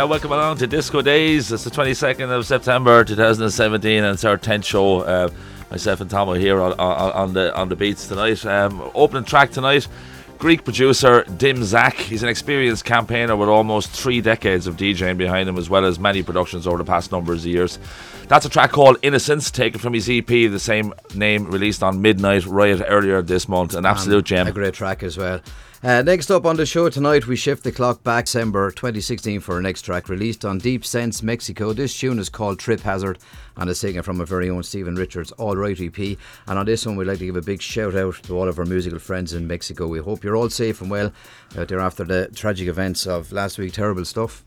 Yeah, welcome along to Disco Days. It's the 22nd of September 2017, and it's our 10th show. Uh, myself and Tom are here on, on, on the on the beats tonight. Um, opening track tonight, Greek producer Dim Zak. He's an experienced campaigner with almost three decades of DJing behind him, as well as many productions over the past numbers of years. That's a track called Innocence, taken from his EP, the same name, released on Midnight Riot earlier this month. An absolute gem. A great track as well. Uh, next up on the show tonight, we shift the clock back December 2016 for our next track released on Deep Sense Mexico. This tune is called Trip Hazard and is taken from our very own Stephen Richards All Right EP. And on this one, we'd like to give a big shout out to all of our musical friends in Mexico. We hope you're all safe and well out there after the tragic events of last week. Terrible stuff.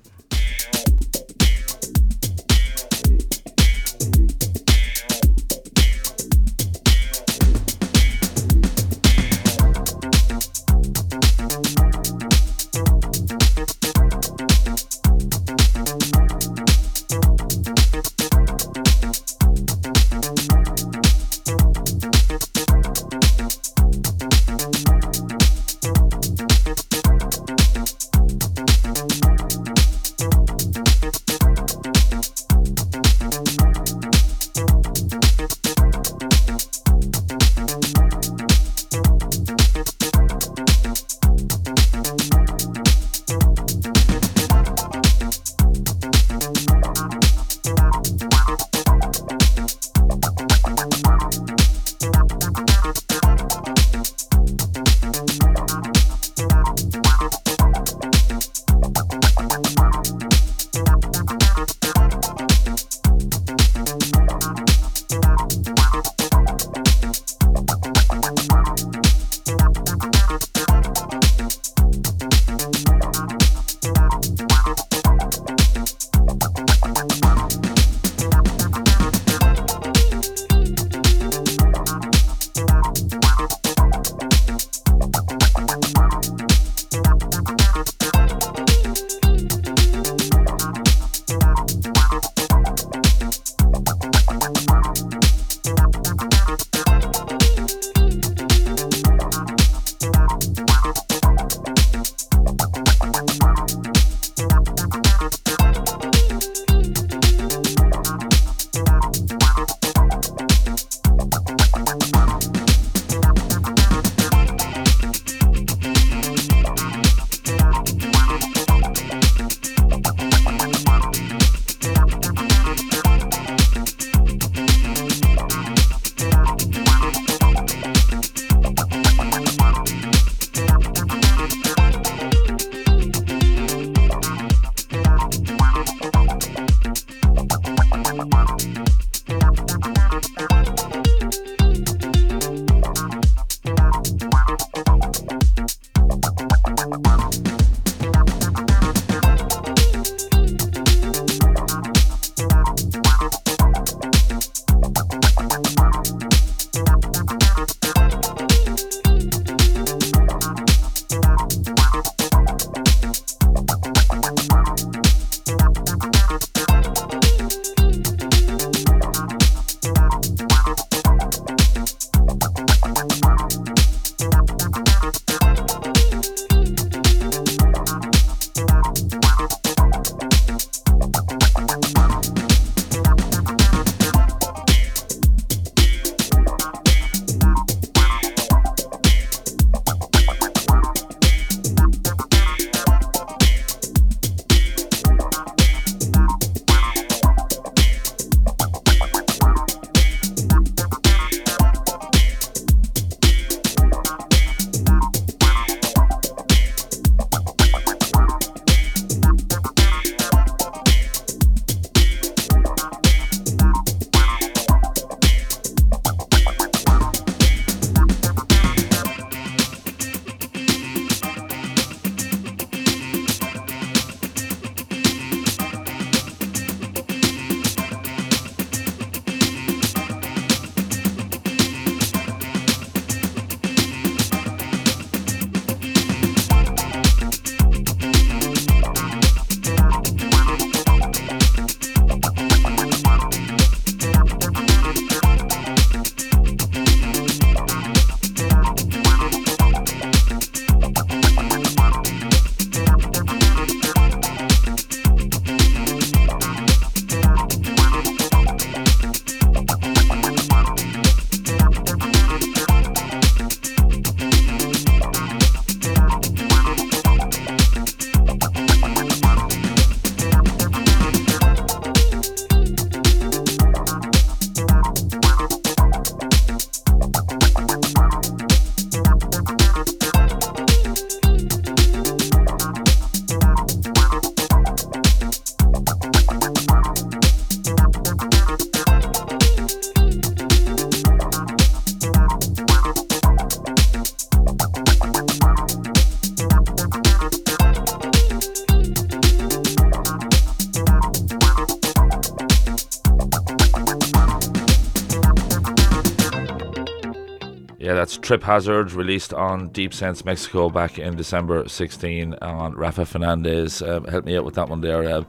Trip Hazard, released on Deep Sense Mexico back in December 16 on Rafa Fernandez. Um, helped me out with that one there.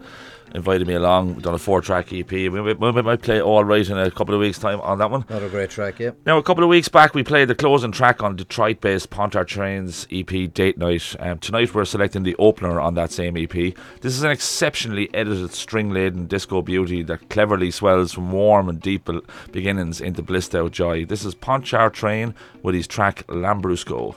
Invited me along. We've done a four track EP. We, we, we might play All Right in a couple of weeks' time on that one. Another great track, yeah. Now, a couple of weeks back, we played the closing track on Detroit based Pont Chartrain's EP Date Night. Um, tonight, we're selecting the opener on that same EP. This is an exceptionally edited, string laden disco beauty that cleverly swells from warm and deep beginnings into blissed out joy. This is Pont Chartrain with his track Lambrusco.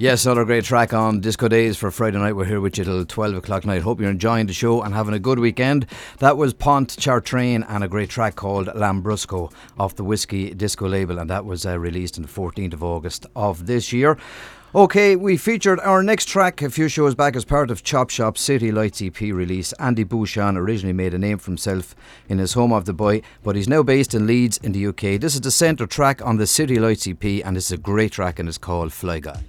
Yes, another great track on Disco Days for Friday night. We're here with you till 12 o'clock night. Hope you're enjoying the show and having a good weekend. That was Pont Chartrain and a great track called Lambrusco off the Whiskey Disco label, and that was uh, released on the 14th of August of this year. Okay, we featured our next track a few shows back as part of Chop Shop City Lights EP release. Andy Bouchan originally made a name for himself in his home of the boy, but he's now based in Leeds in the UK. This is the centre track on the City Lights EP, and it's a great track and it's called Fly Guy.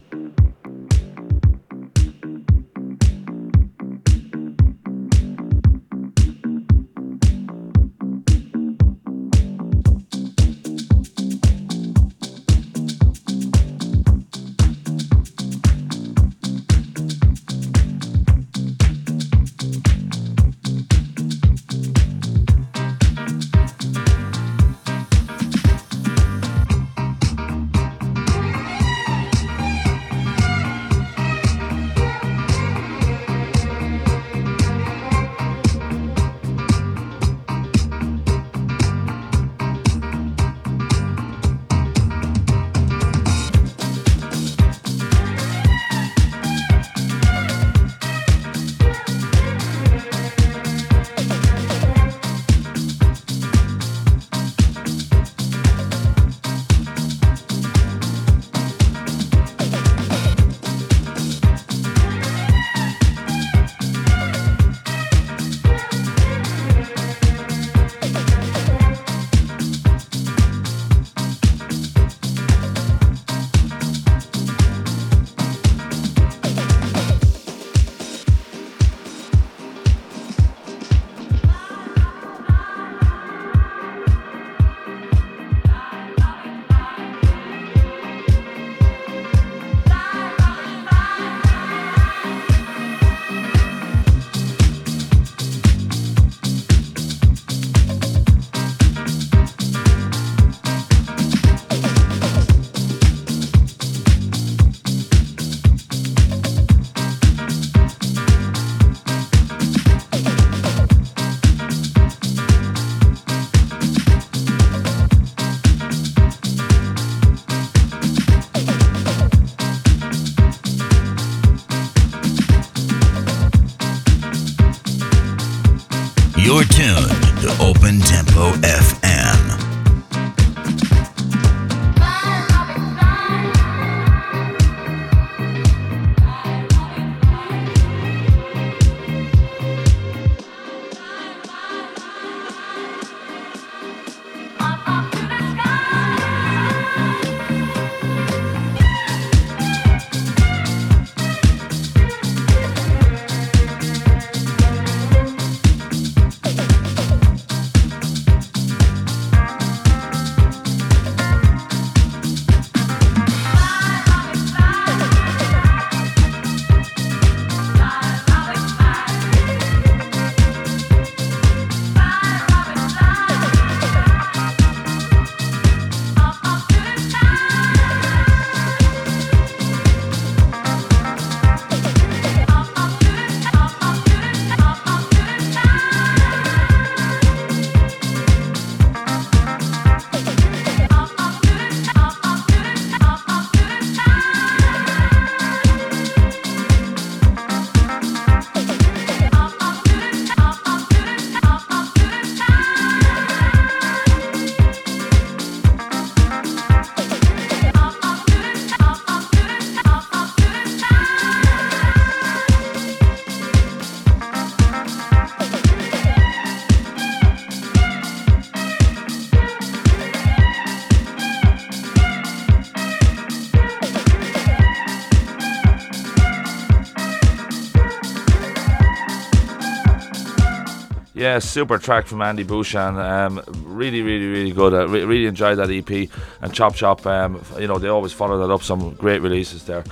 Yeah, super track from Andy Bouchan. Um, really, really, really good. I re- really enjoyed that EP. And Chop Chop. um, you know, they always follow that up. Some great releases there.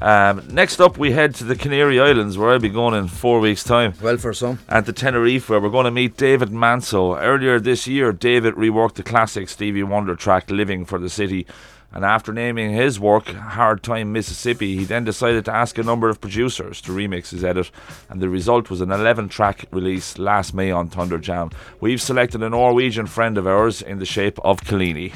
Um, next up, we head to the Canary Islands, where I'll be going in four weeks' time. Well, for some. And to Tenerife, where we're going to meet David Manso. Earlier this year, David reworked the classic Stevie Wonder track "Living for the City." And after naming his work Hard Time Mississippi, he then decided to ask a number of producers to remix his edit, and the result was an 11 track release last May on Thunder Jam. We've selected a Norwegian friend of ours in the shape of Kalini.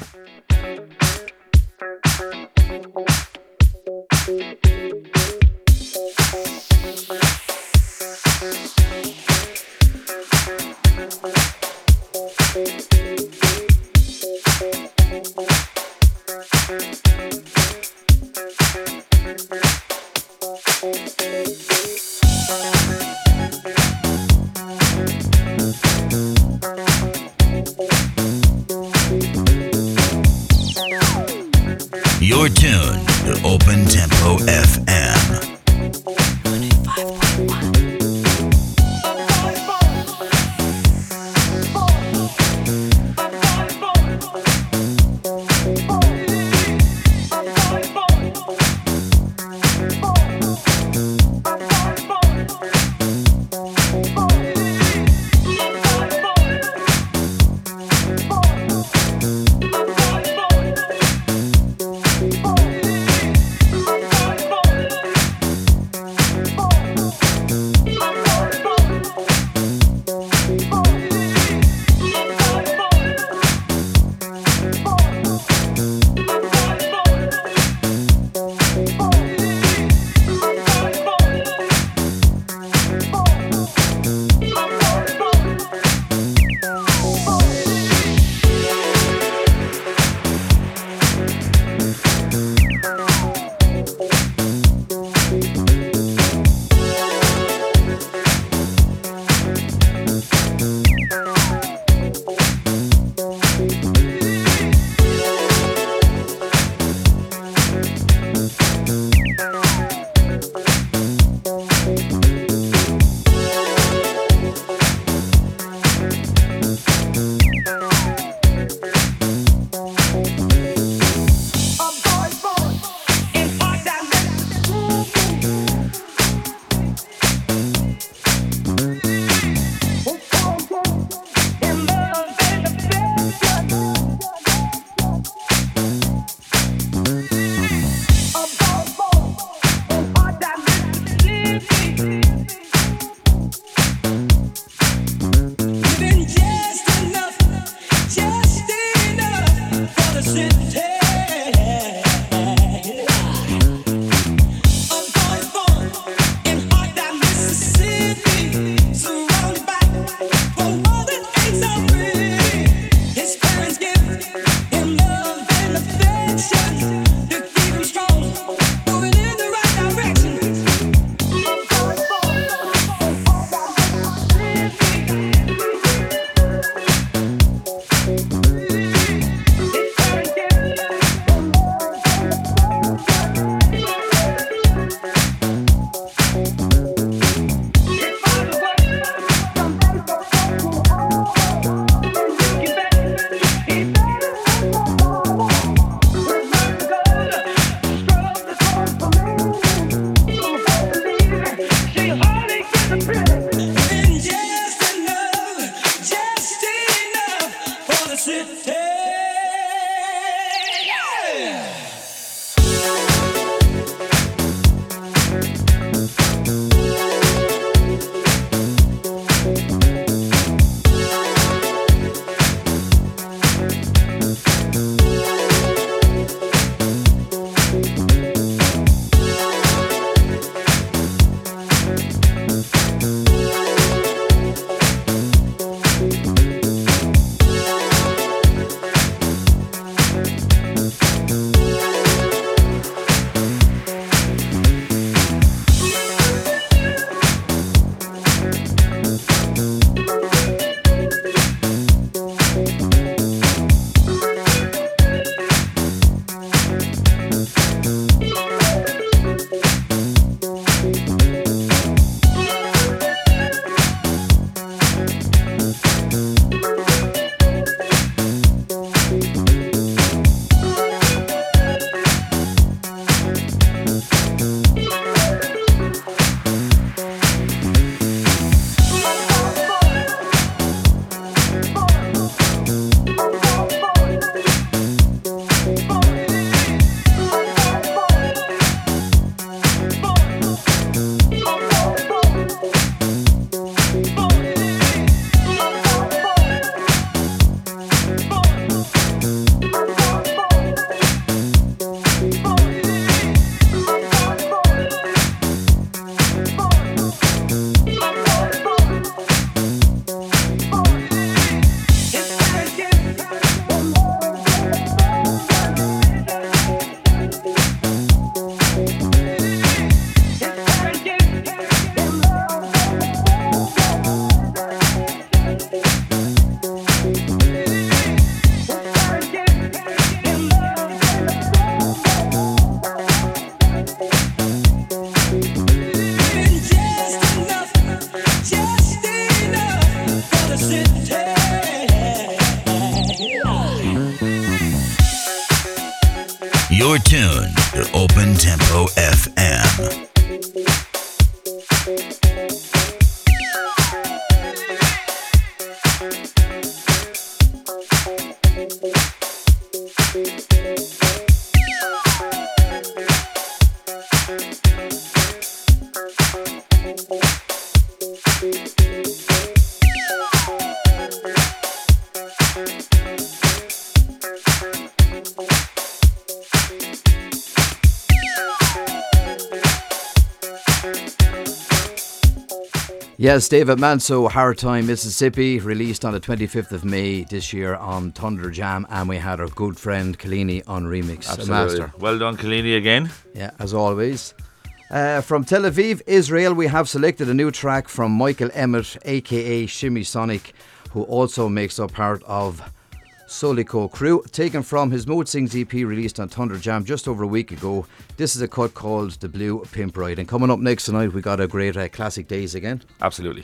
Yes, David Manso, Hard Time, Mississippi, released on the 25th of May this year on Thunder Jam, and we had our good friend Kalini on remix. Absolutely. master. Well done, Kalini, again. Yeah, as always. Uh, from Tel Aviv, Israel, we have selected a new track from Michael Emmett, aka Shimmy Sonic, who also makes up part of Solico Crew, taken from his Mood Sings EP released on Thunder Jam just over a week ago. This is a cut called The Blue Pimp Ride. And coming up next tonight, we got a great uh, classic days again. Absolutely.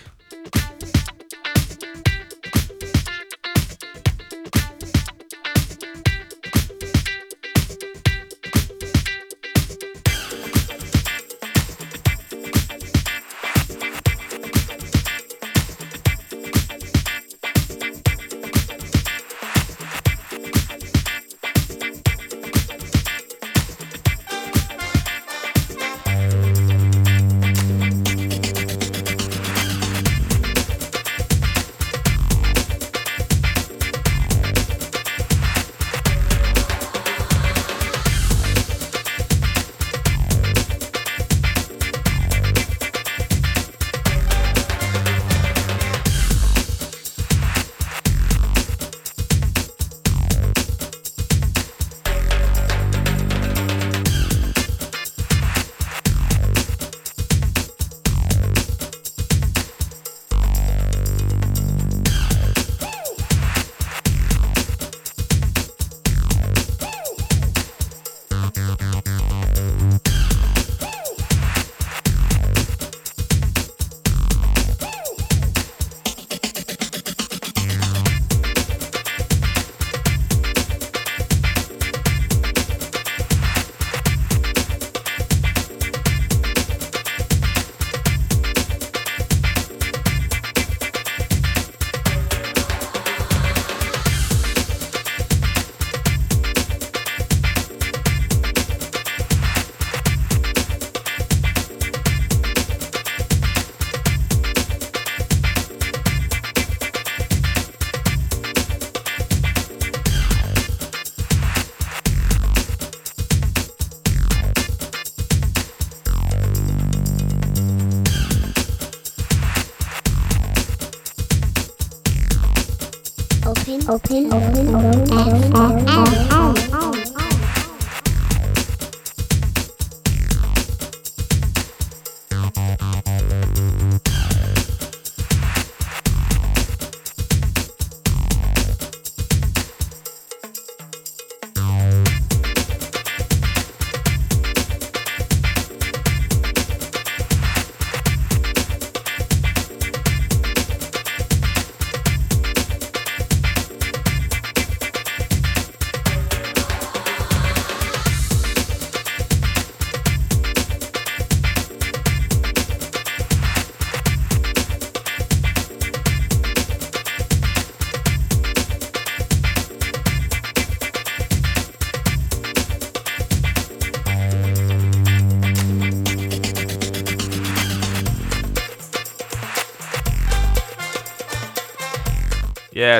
Open,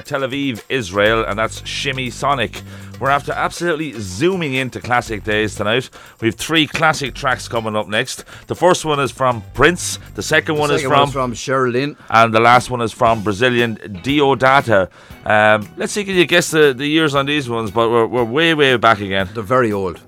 Tel Aviv, Israel, and that's Shimmy Sonic. We're after absolutely zooming into classic days tonight. We have three classic tracks coming up next. The first one is from Prince, the second one is from, from Cheryl Lynn. and the last one is from Brazilian Diodata. Um, let's see, can you guess the, the years on these ones? But we're, we're way, way back again. They're very old.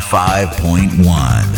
5.1.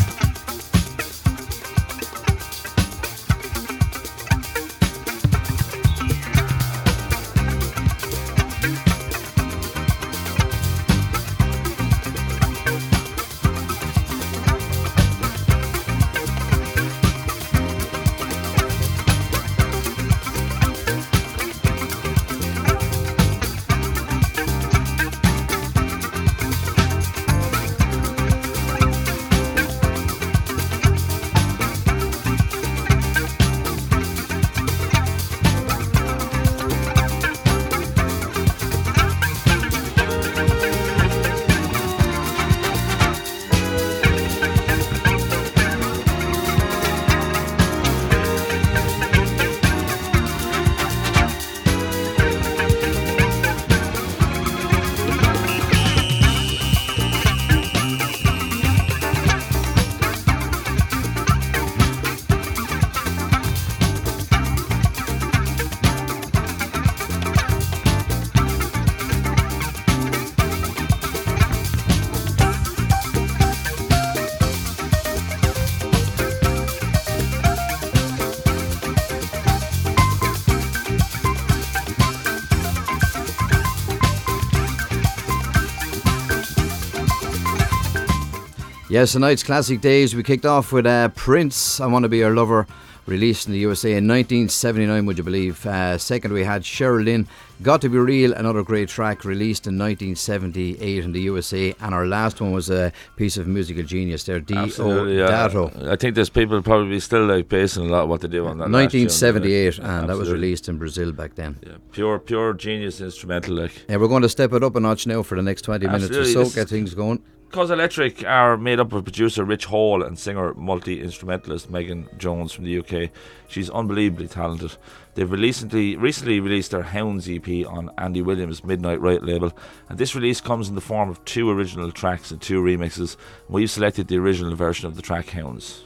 Yes, tonight's classic days. We kicked off with uh, Prince, I Want to Be Your Lover, released in the USA in 1979, would you believe? Uh, second, we had Cheryl Lynn, Got to Be Real, another great track released in 1978 in the USA. And our last one was a piece of musical genius there, D.O. Absolutely, yeah. Dato. I think there's people probably still like basing a lot of what they do on that. 1978, like, and that was released in Brazil back then. Yeah, pure, pure genius instrumental. Like Yeah, we're going to step it up a notch now for the next 20 minutes or so, this- get things going. Cause Electric are made up of producer Rich Hall and singer multi instrumentalist Megan Jones from the UK. She's unbelievably talented. They've recently recently released their Hounds EP on Andy Williams' Midnight Riot label, and this release comes in the form of two original tracks and two remixes. We've selected the original version of the track Hounds.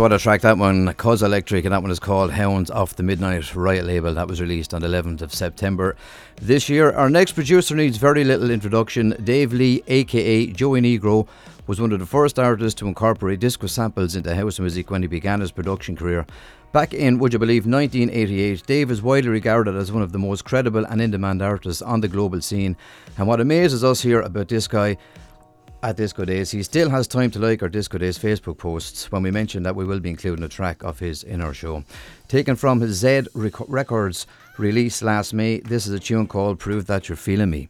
What a track that one, Cuz Electric, and that one is called Hounds off the Midnight Riot label. That was released on the 11th of September this year. Our next producer needs very little introduction. Dave Lee, aka Joey Negro, was one of the first artists to incorporate disco samples into house music when he began his production career. Back in, would you believe, 1988, Dave is widely regarded as one of the most credible and in demand artists on the global scene. And what amazes us here about this guy at Disco Days. He still has time to like our Disco Days Facebook posts when we mention that we will be including a track of his in our show. Taken from his Z Records release last May, this is a tune called Prove That You're Feeling Me.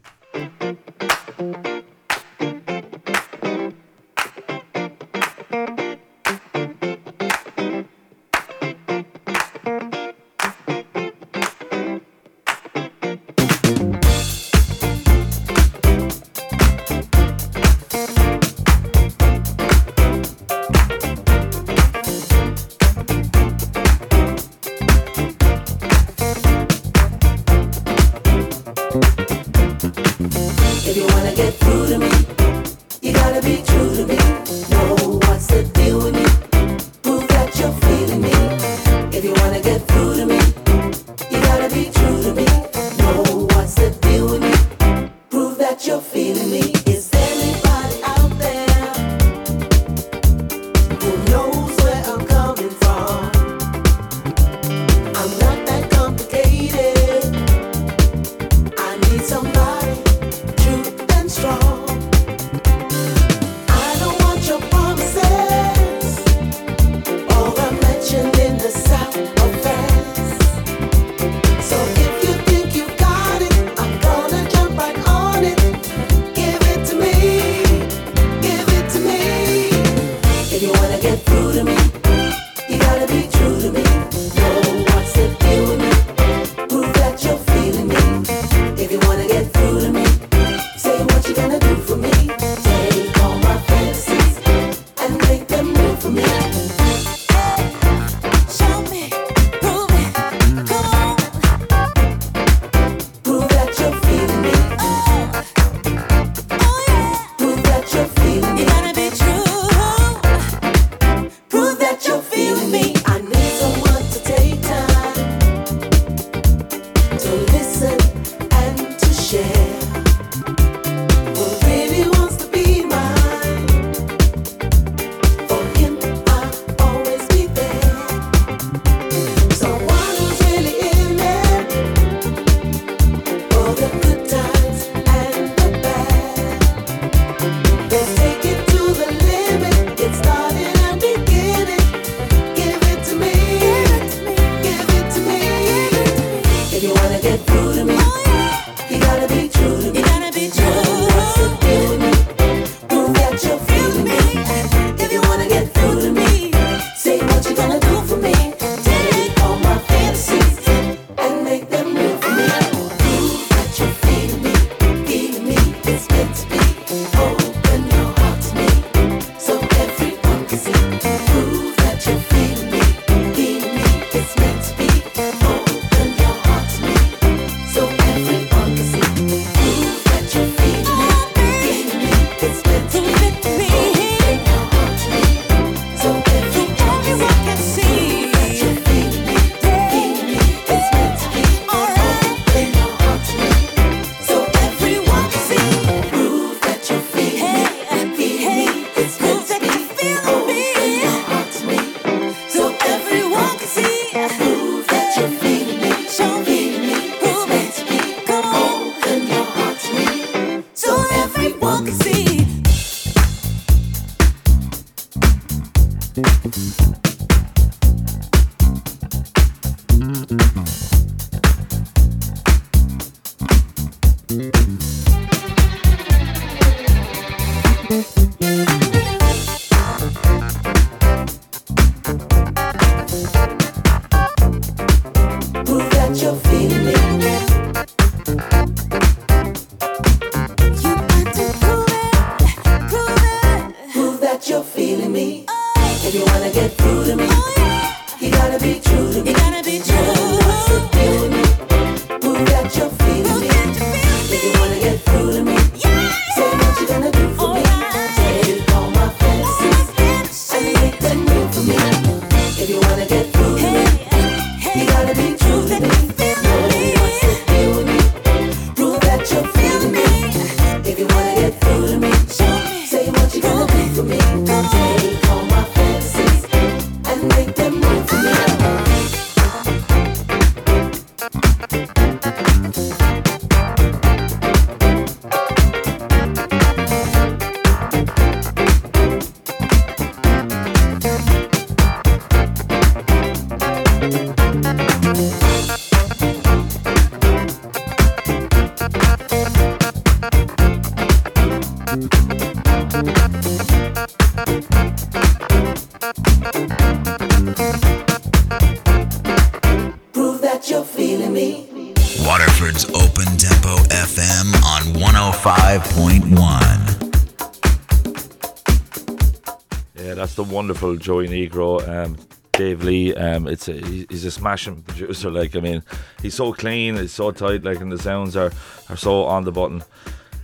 Wonderful Joey Negro. Um, Dave Lee, um, it's a, he's a smashing producer. Like, I mean, he's so clean, he's so tight. Like, and the sounds are, are so on the button.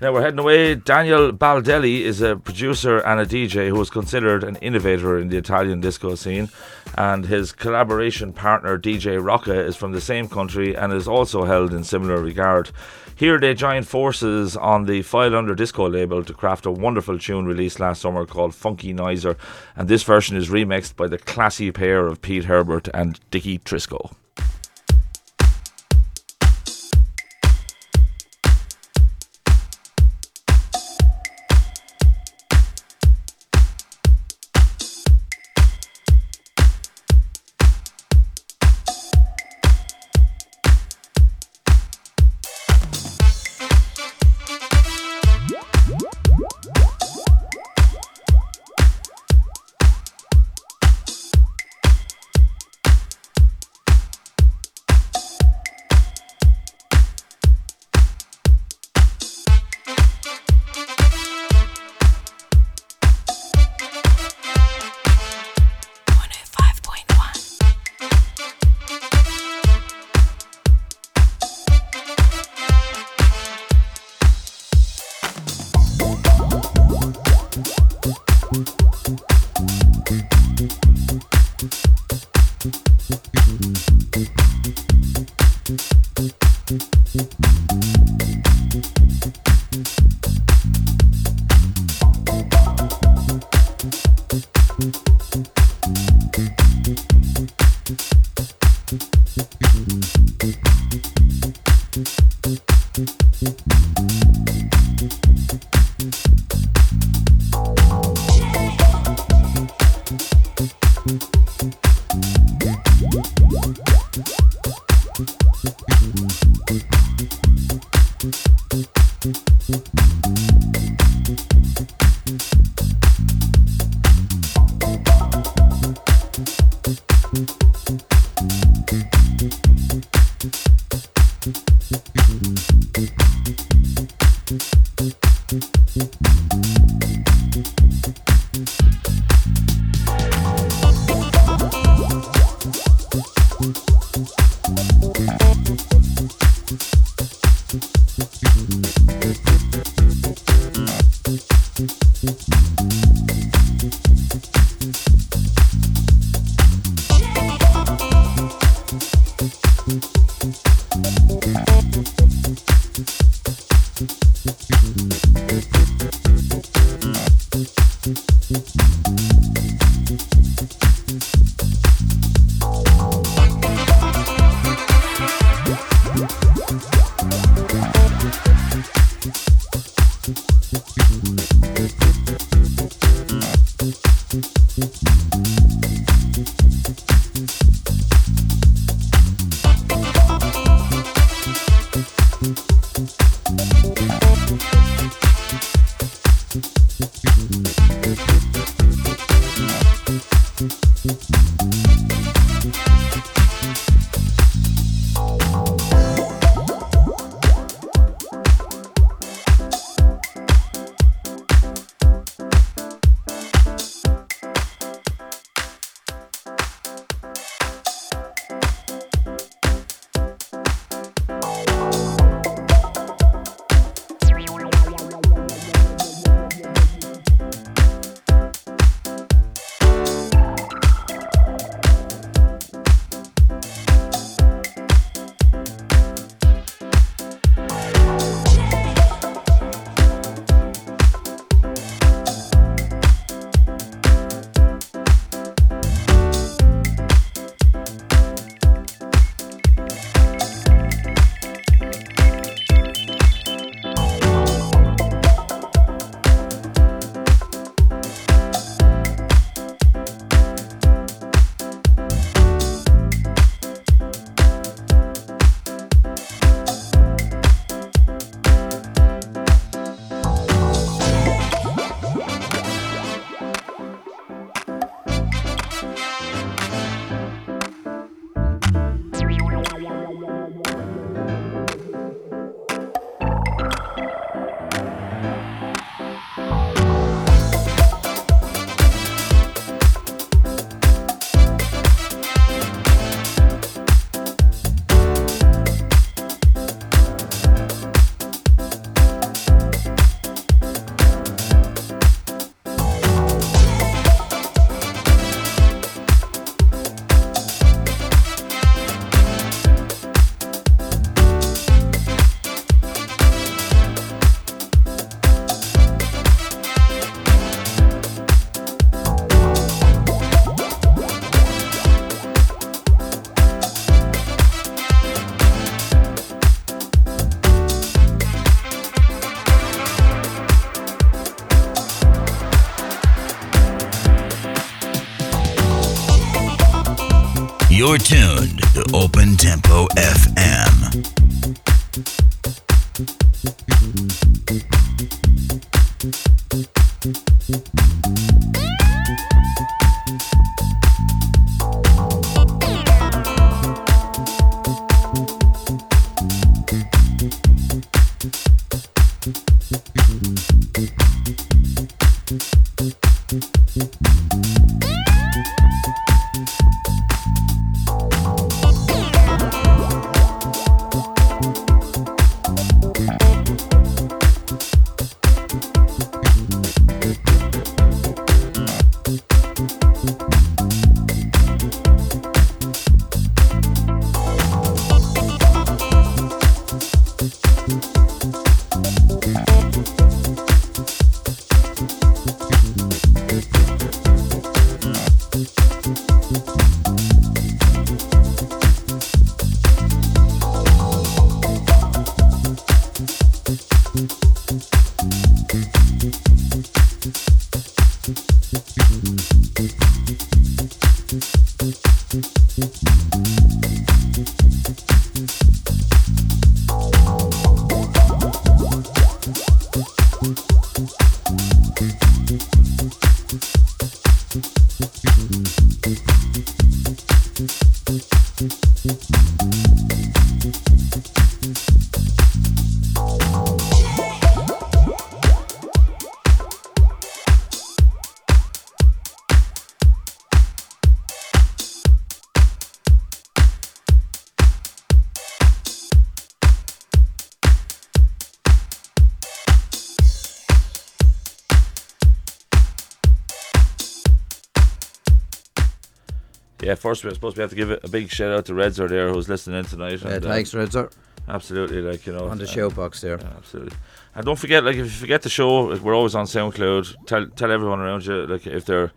Now we're heading away. Daniel Baldelli is a producer and a DJ who is considered an innovator in the Italian disco scene, and his collaboration partner DJ Rocca is from the same country and is also held in similar regard. Here they joined forces on the File Under Disco label to craft a wonderful tune released last summer called Funky Noiser, and this version is remixed by the classy pair of Pete Herbert and Dicky Trisco. You're tuned to Open Tempo FM. Yeah, first we're supposed to have to give a big shout out to Redzer there who's listening in tonight. Yeah, and, uh, thanks, Redzer. Absolutely, like you know, On the uh, show box there. yeah, absolutely. And don't forget, like if you forget the show, like, we're always on SoundCloud. Tell tell everyone around you, like if they're,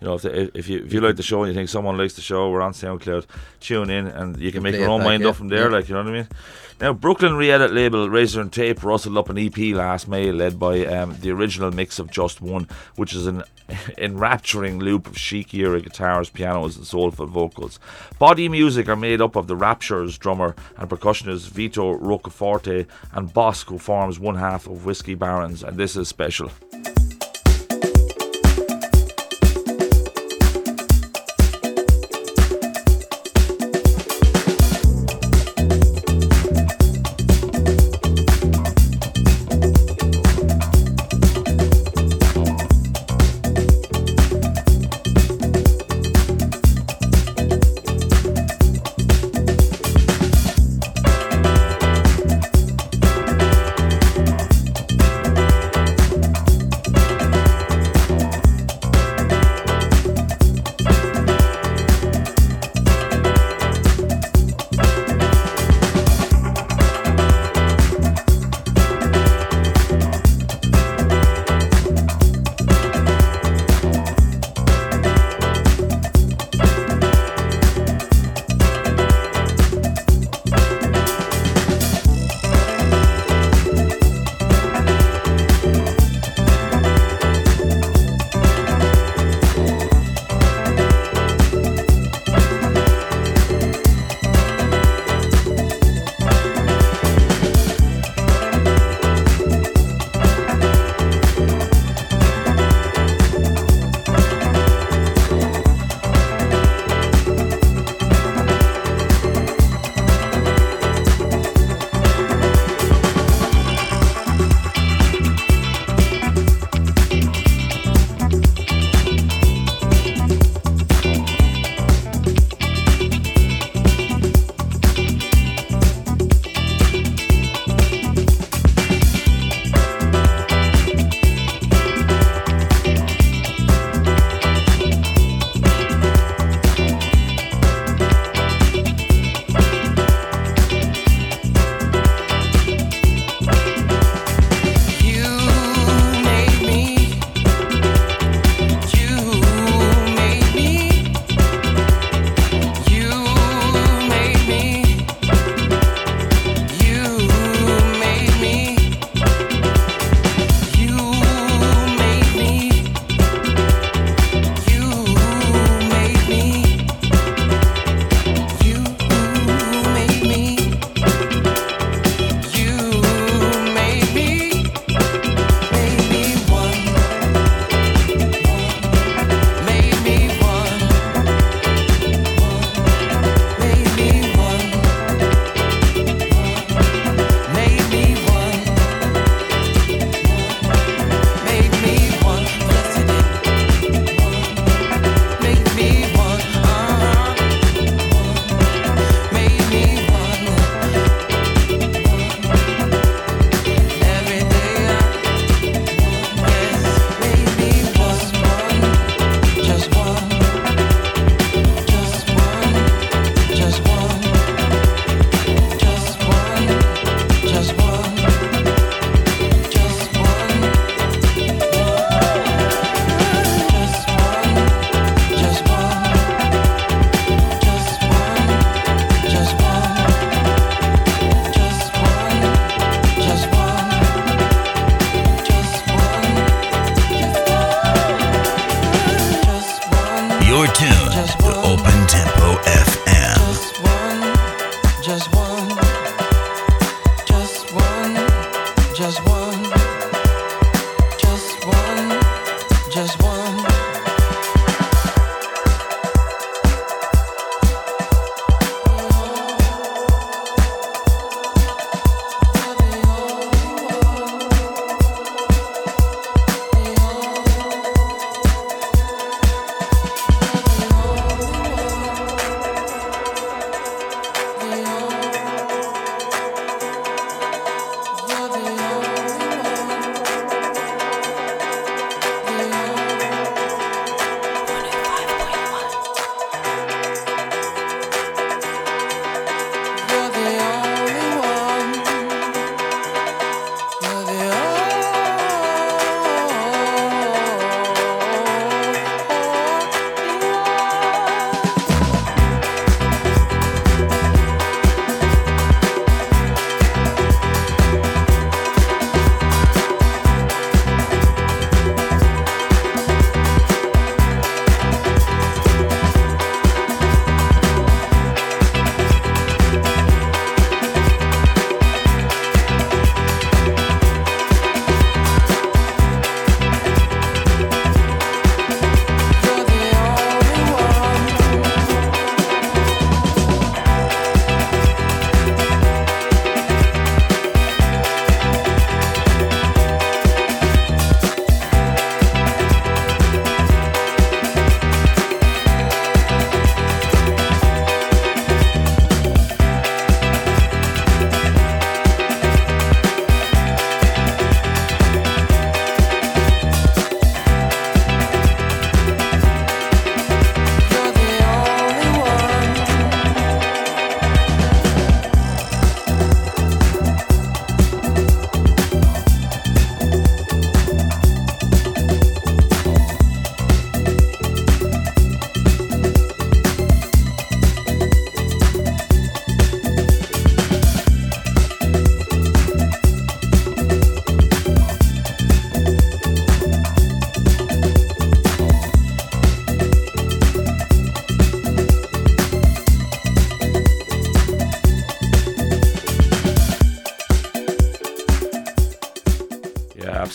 you know, if they, if you if you like the show and you think someone likes the show, we're on SoundCloud. Tune in and you can make your own back, mind yeah, up from there. yeah. Like you know what I mean. Now, Brooklyn re-edit label Razor and Tape rustled up an EP last May, led by um, the original mix of Just One, which is an enrapturing loop of chic era guitars, pianos, and soulful vocals. Body music are made up of the Raptures drummer and percussionist Vito Roccaforte and Bosq, who forms one half of Whiskey Barons, and this is special.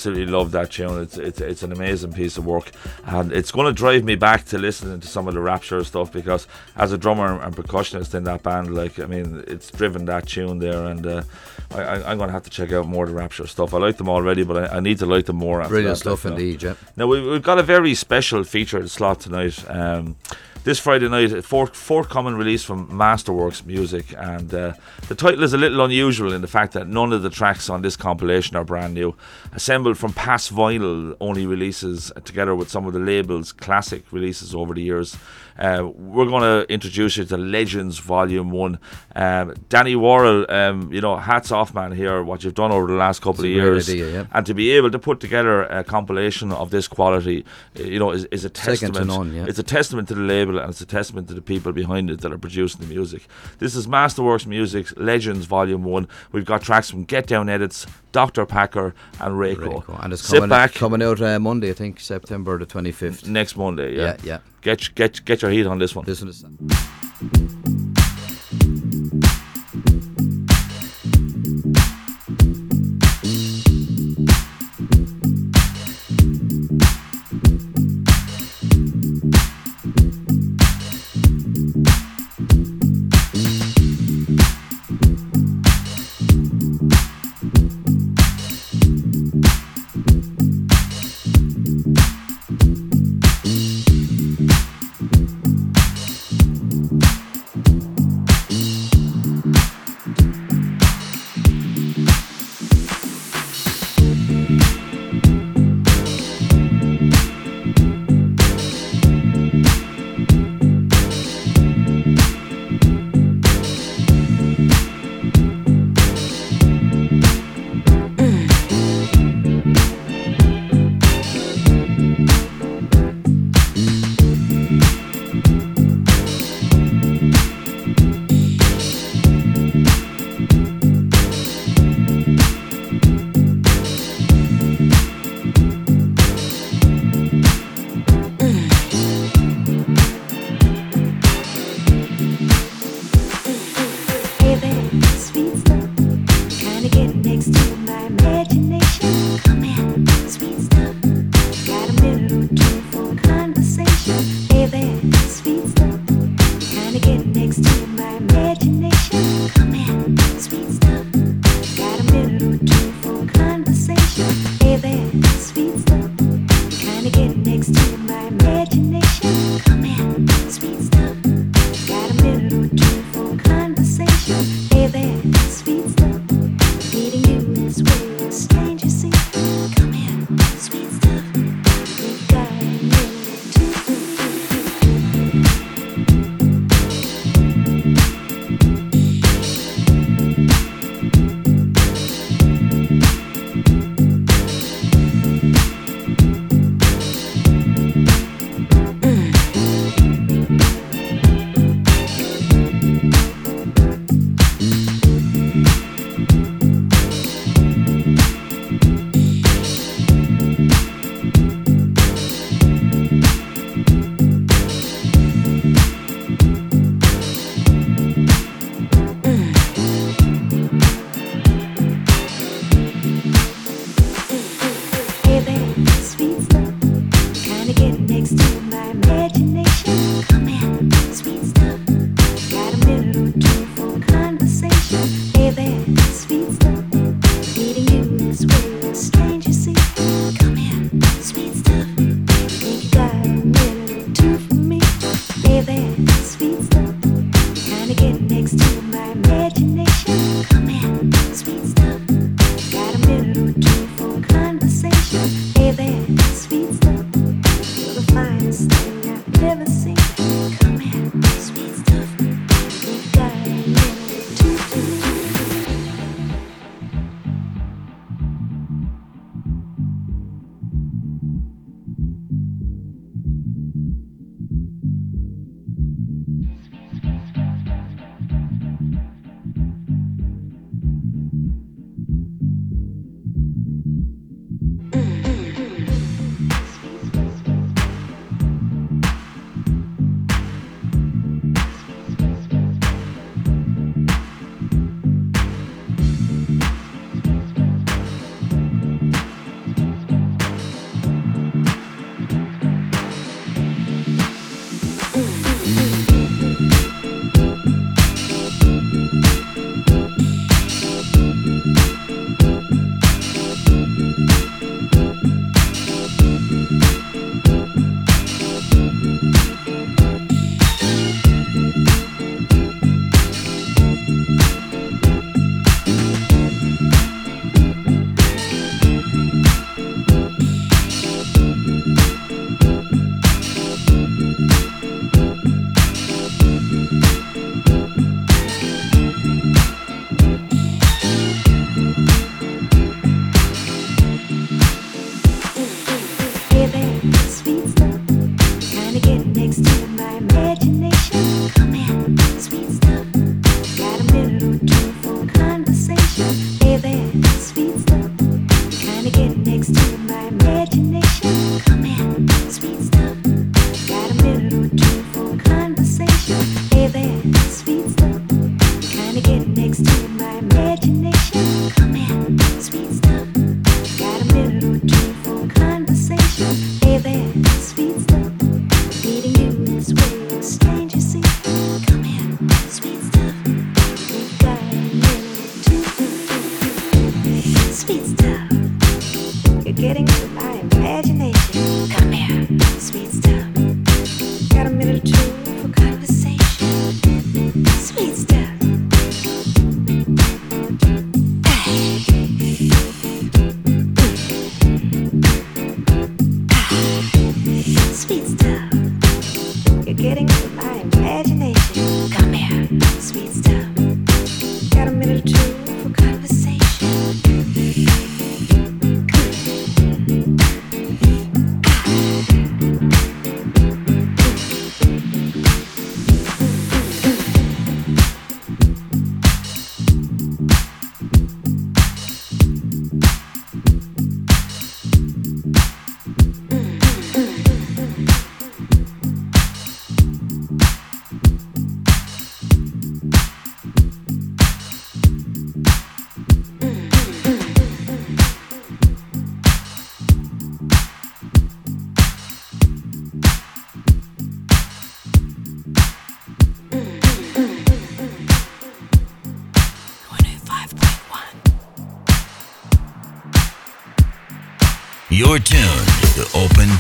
Absolutely love that tune. It's it's it's an amazing piece of work, and it's going to drive me back to listening to some of the Rapture stuff because as a drummer and percussionist in that band, like I mean, it's driven that tune there, and uh, I, I, I'm going to have to check out more of the Rapture stuff. I like them already, but I, I need to like them more. After Brilliant that, like, stuff you know. indeed, yeah. Now we, we've got a very special featured slot tonight. Um, this Friday night, a fourth, forthcoming release from Masterworks Music, and uh, the title is a little unusual in the fact that none of the tracks on this compilation are brand new. Assembled from past vinyl only releases, uh, together with some of the label's classic releases over the years. Uh, we're going to introduce you to Legends Volume 1. Um, Danny Worrell, um, you know, hats off, man, here, what you've done over the last couple It's of years. idea, yeah. And to be able to put together a compilation of this quality, you know, is, is a Second to none, yeah. It's a testament to the label and it's a testament to the people behind it that are producing the music. This is Masterworks Music Legends Volume 1. We've got tracks from Get Down Edits, Dr. Packer, and. Reiko. And it's Sit coming, back coming out uh, Monday, I think, September the 25th. next Monday. Yeah, Yeah, yeah. Get, get, get your heat on this one. Listen to Thank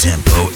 Tempo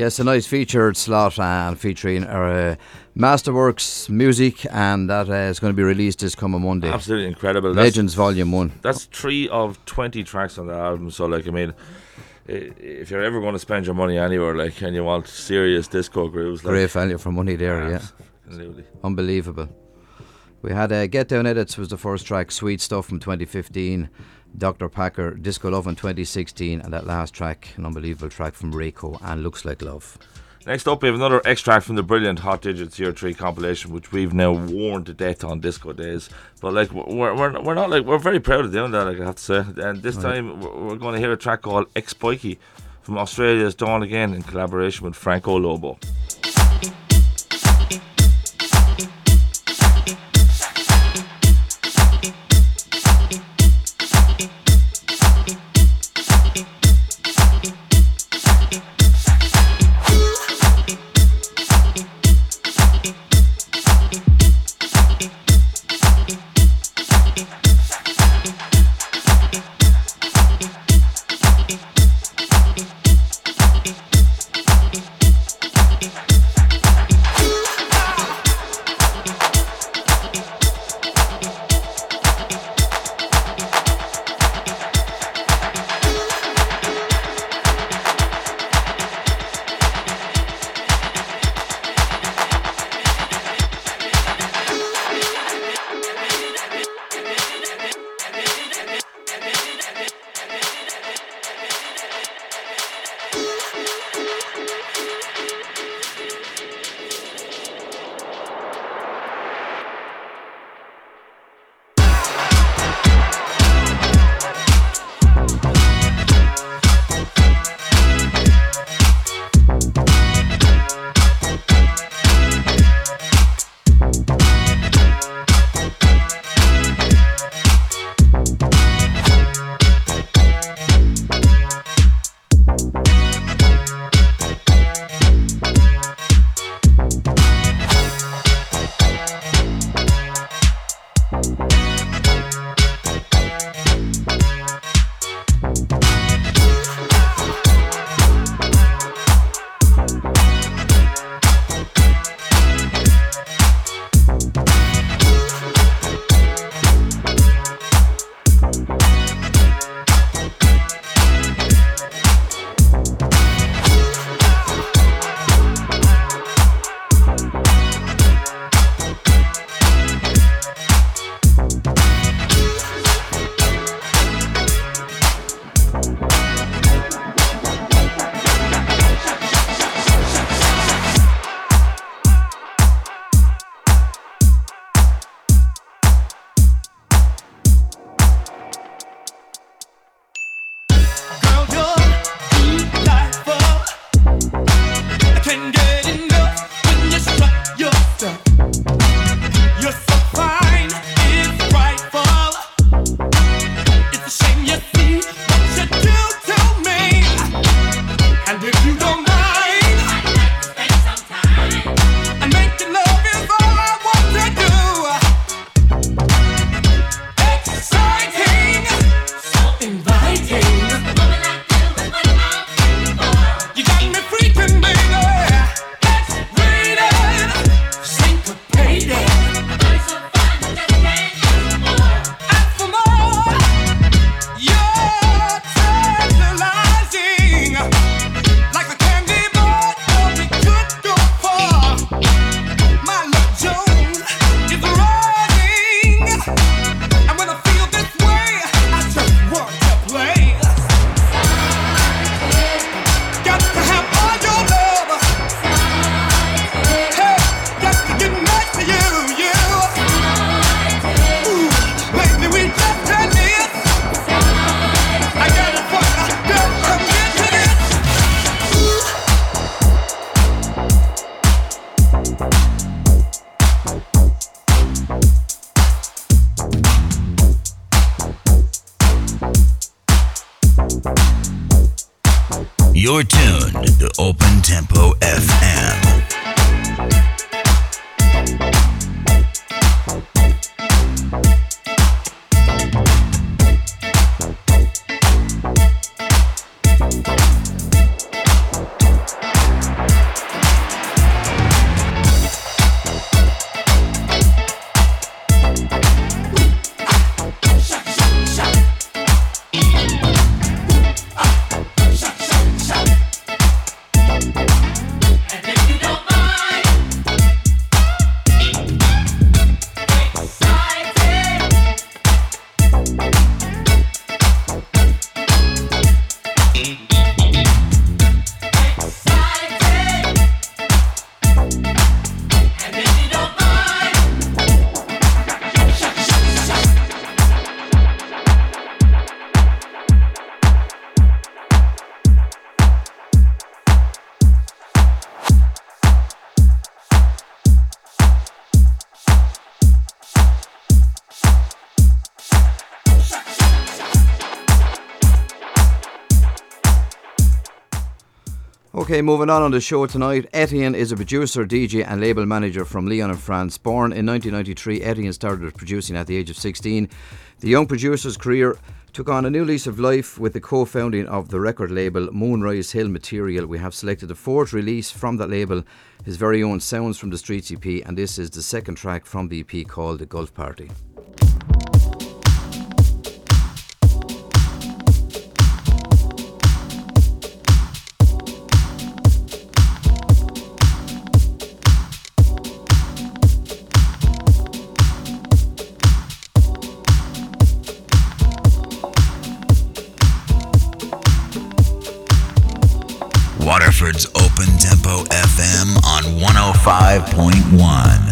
Yes, a nice featured slot and featuring uh, Masterworks music, and that uh, is going to be released this coming Monday. Absolutely incredible. That's- Legends Volume 1. That's three of 20 tracks on the album. So, like, I mean, if you're ever going to spend your money anywhere, like, and you want serious disco grooves, like, Great value for money there, yeah. Absolutely. Unbelievable. We had uh, Get Down Edits was the first track, Sweet Stuff from 2015. Dr. Packer, Disco Love in 2016, and that last track, an unbelievable track from Reiko and Looks Like Love. Next up, we have another extract from the brilliant Hot Digits Year 3 compilation, which we've now worn to death on disco days. But, like, we're, we're, we're not, like, we're very proud of doing that, like, I have to say. And this Right. time, we're going to hear a track called Ex Boykey from Australia's Dawn Again in collaboration with Franco Lobo. Okay, moving on on the show tonight. Etienne is a producer, DJ, and label manager from Lyon in France. Born in 1993, Etienne started producing at the age of 16. The young producer's career took on a new lease of life with the co founding of the record label Moonrise Hill Material. We have selected the fourth release from that label, his very own Sounds from the Streets EP, and this is the second track from the EP called The Gulf Party. 105.1.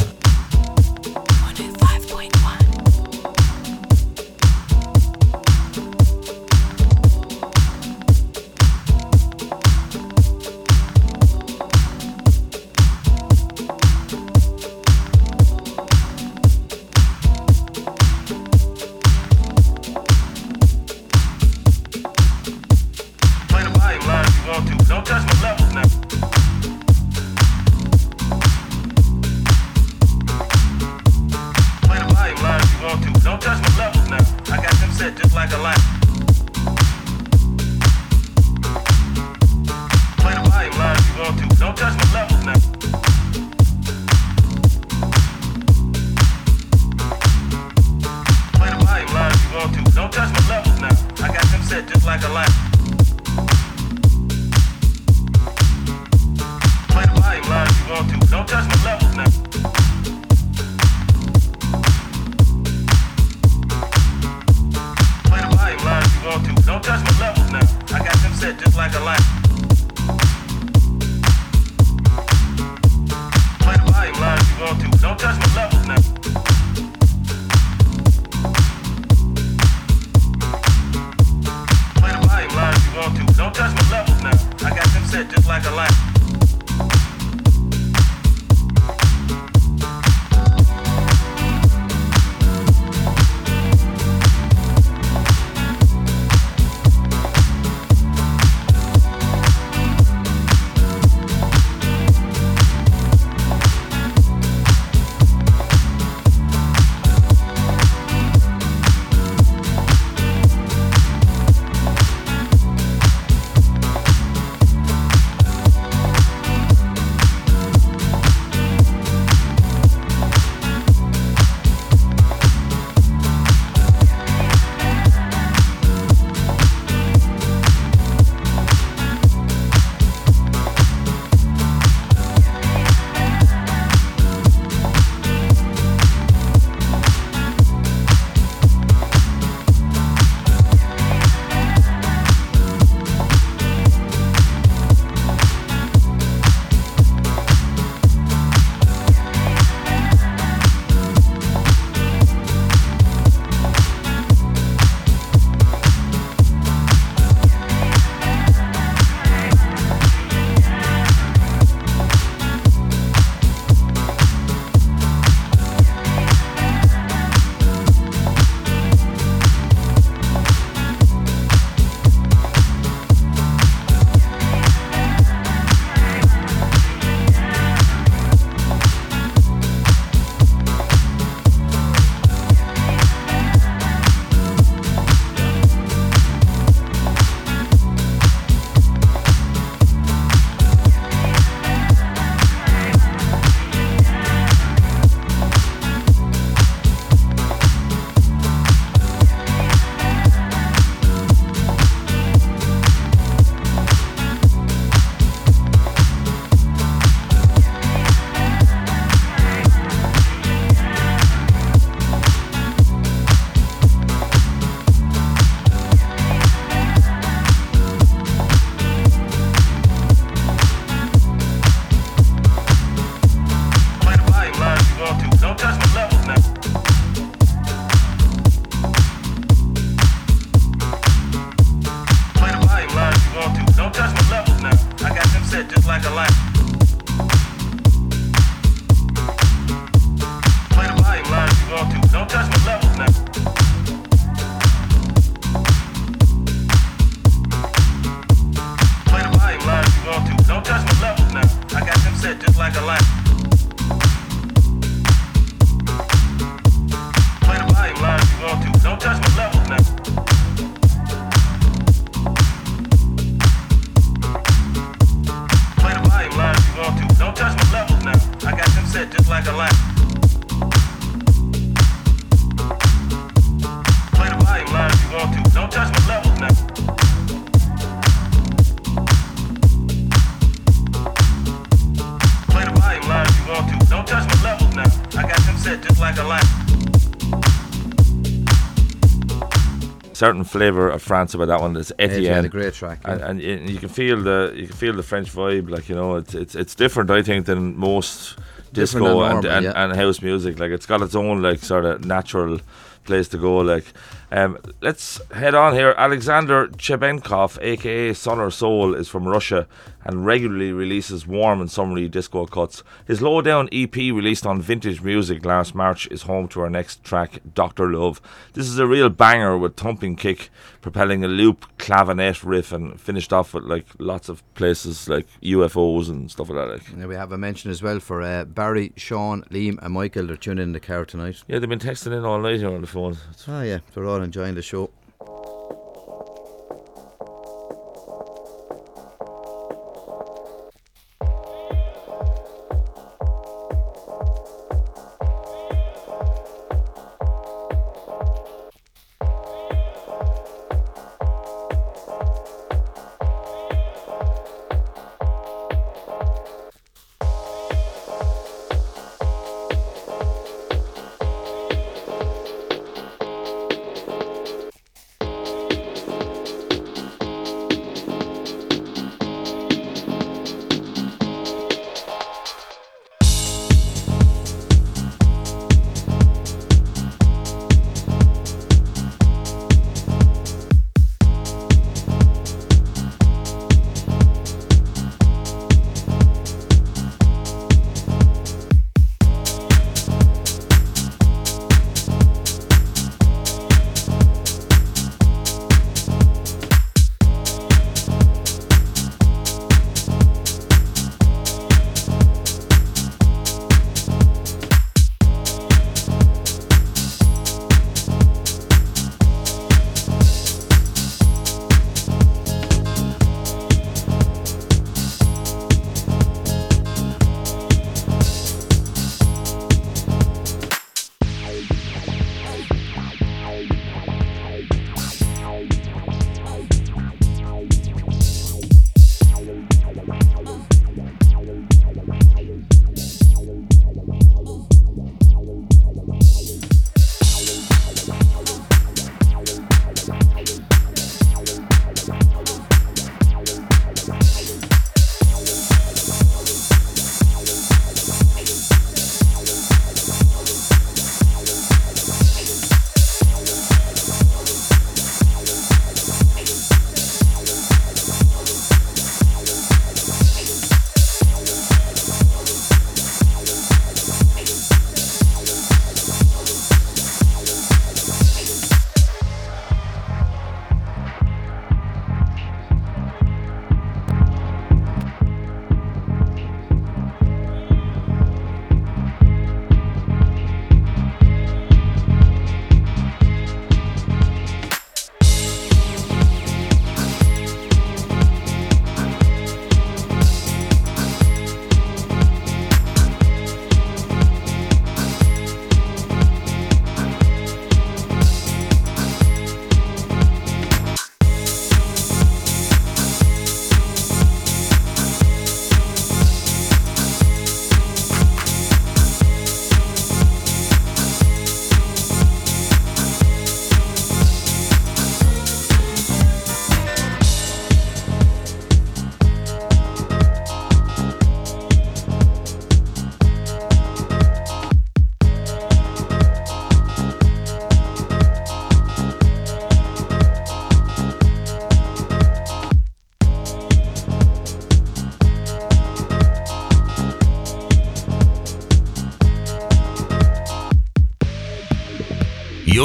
certain flavour of France about that one. It's Etienne. Etienne, a great track, and, yeah. and y- you can feel the you can feel the French vibe. Like you know, it's it's it's different. I think than most disco than and, and, yeah. and house music. Like it's got its own like sort of natural place to go. Like, um, let's head on here. Alexander Chebenkov, aka Son or Soul, is from Russia and regularly releases warm and summery disco cuts. His lowdown EP, released on Vintage Music last March, is home to our next track, Doctor Love. This is a real banger with thumping kick, propelling a loop clavinet riff, and finished off with like lots of places like UFOs and stuff like that. Like. And we have a mention as well for uh, Barry, Sean, Liam, and Michael. They're tuning in the car tonight. Yeah, they've been texting in all night here on the phone. Oh yeah, they're all enjoying the show.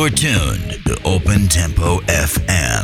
You're tuned to Open Tempo FM.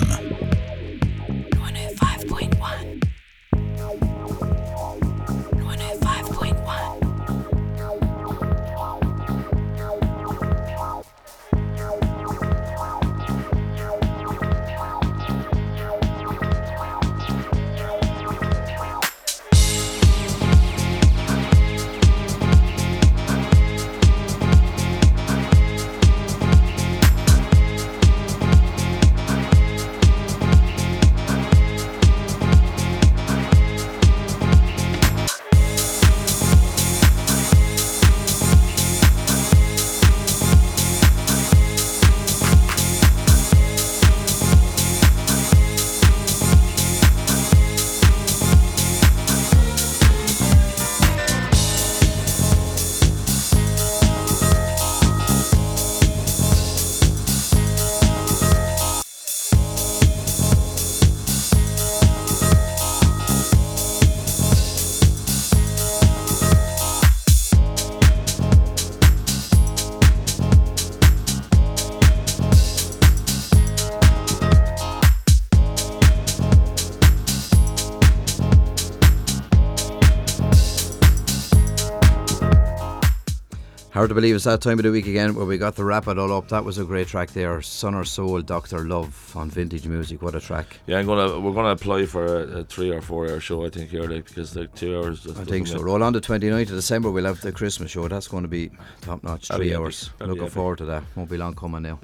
Hard to believe it's that time of the week again where we got to wrap it all up. That was a great track there. Son or Soul, Doctor Love on Vintage Music. What a track! Yeah, I'm gonna we're gonna apply for a, a three or four hour show. I think here, like because the two hours. I think so. Roll on the 29th of December. We'll have the Christmas show. That's going to be top notch. Three hours. Looking forward to that. Won't be long coming now.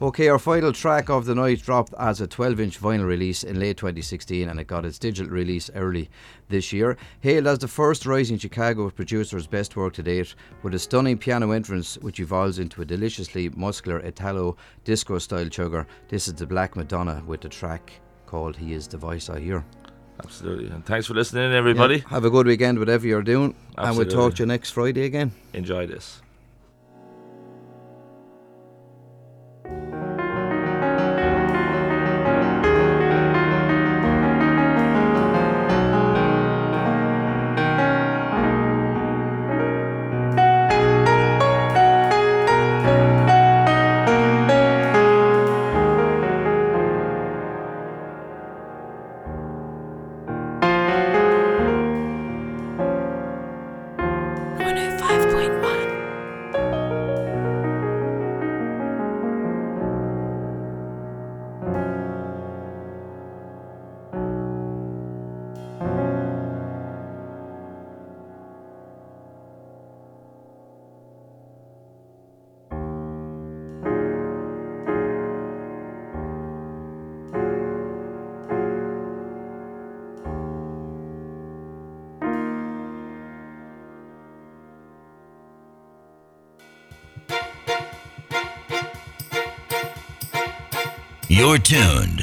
Okay, our final track of the night dropped as a 12 inch vinyl release in late 2016 and it got its digital release early this year. Hailed as the first rising Chicago producer's best work to date, with a stunning piano entrance which evolves into a deliciously muscular Italo disco style chugger. This is the Black Madonna with the track called He Is the Voice I Hear. Absolutely. And thanks for listening, everybody. Yeah, have a good weekend, whatever you're doing, and we'll talk to you next Friday again. Enjoy this. Tuned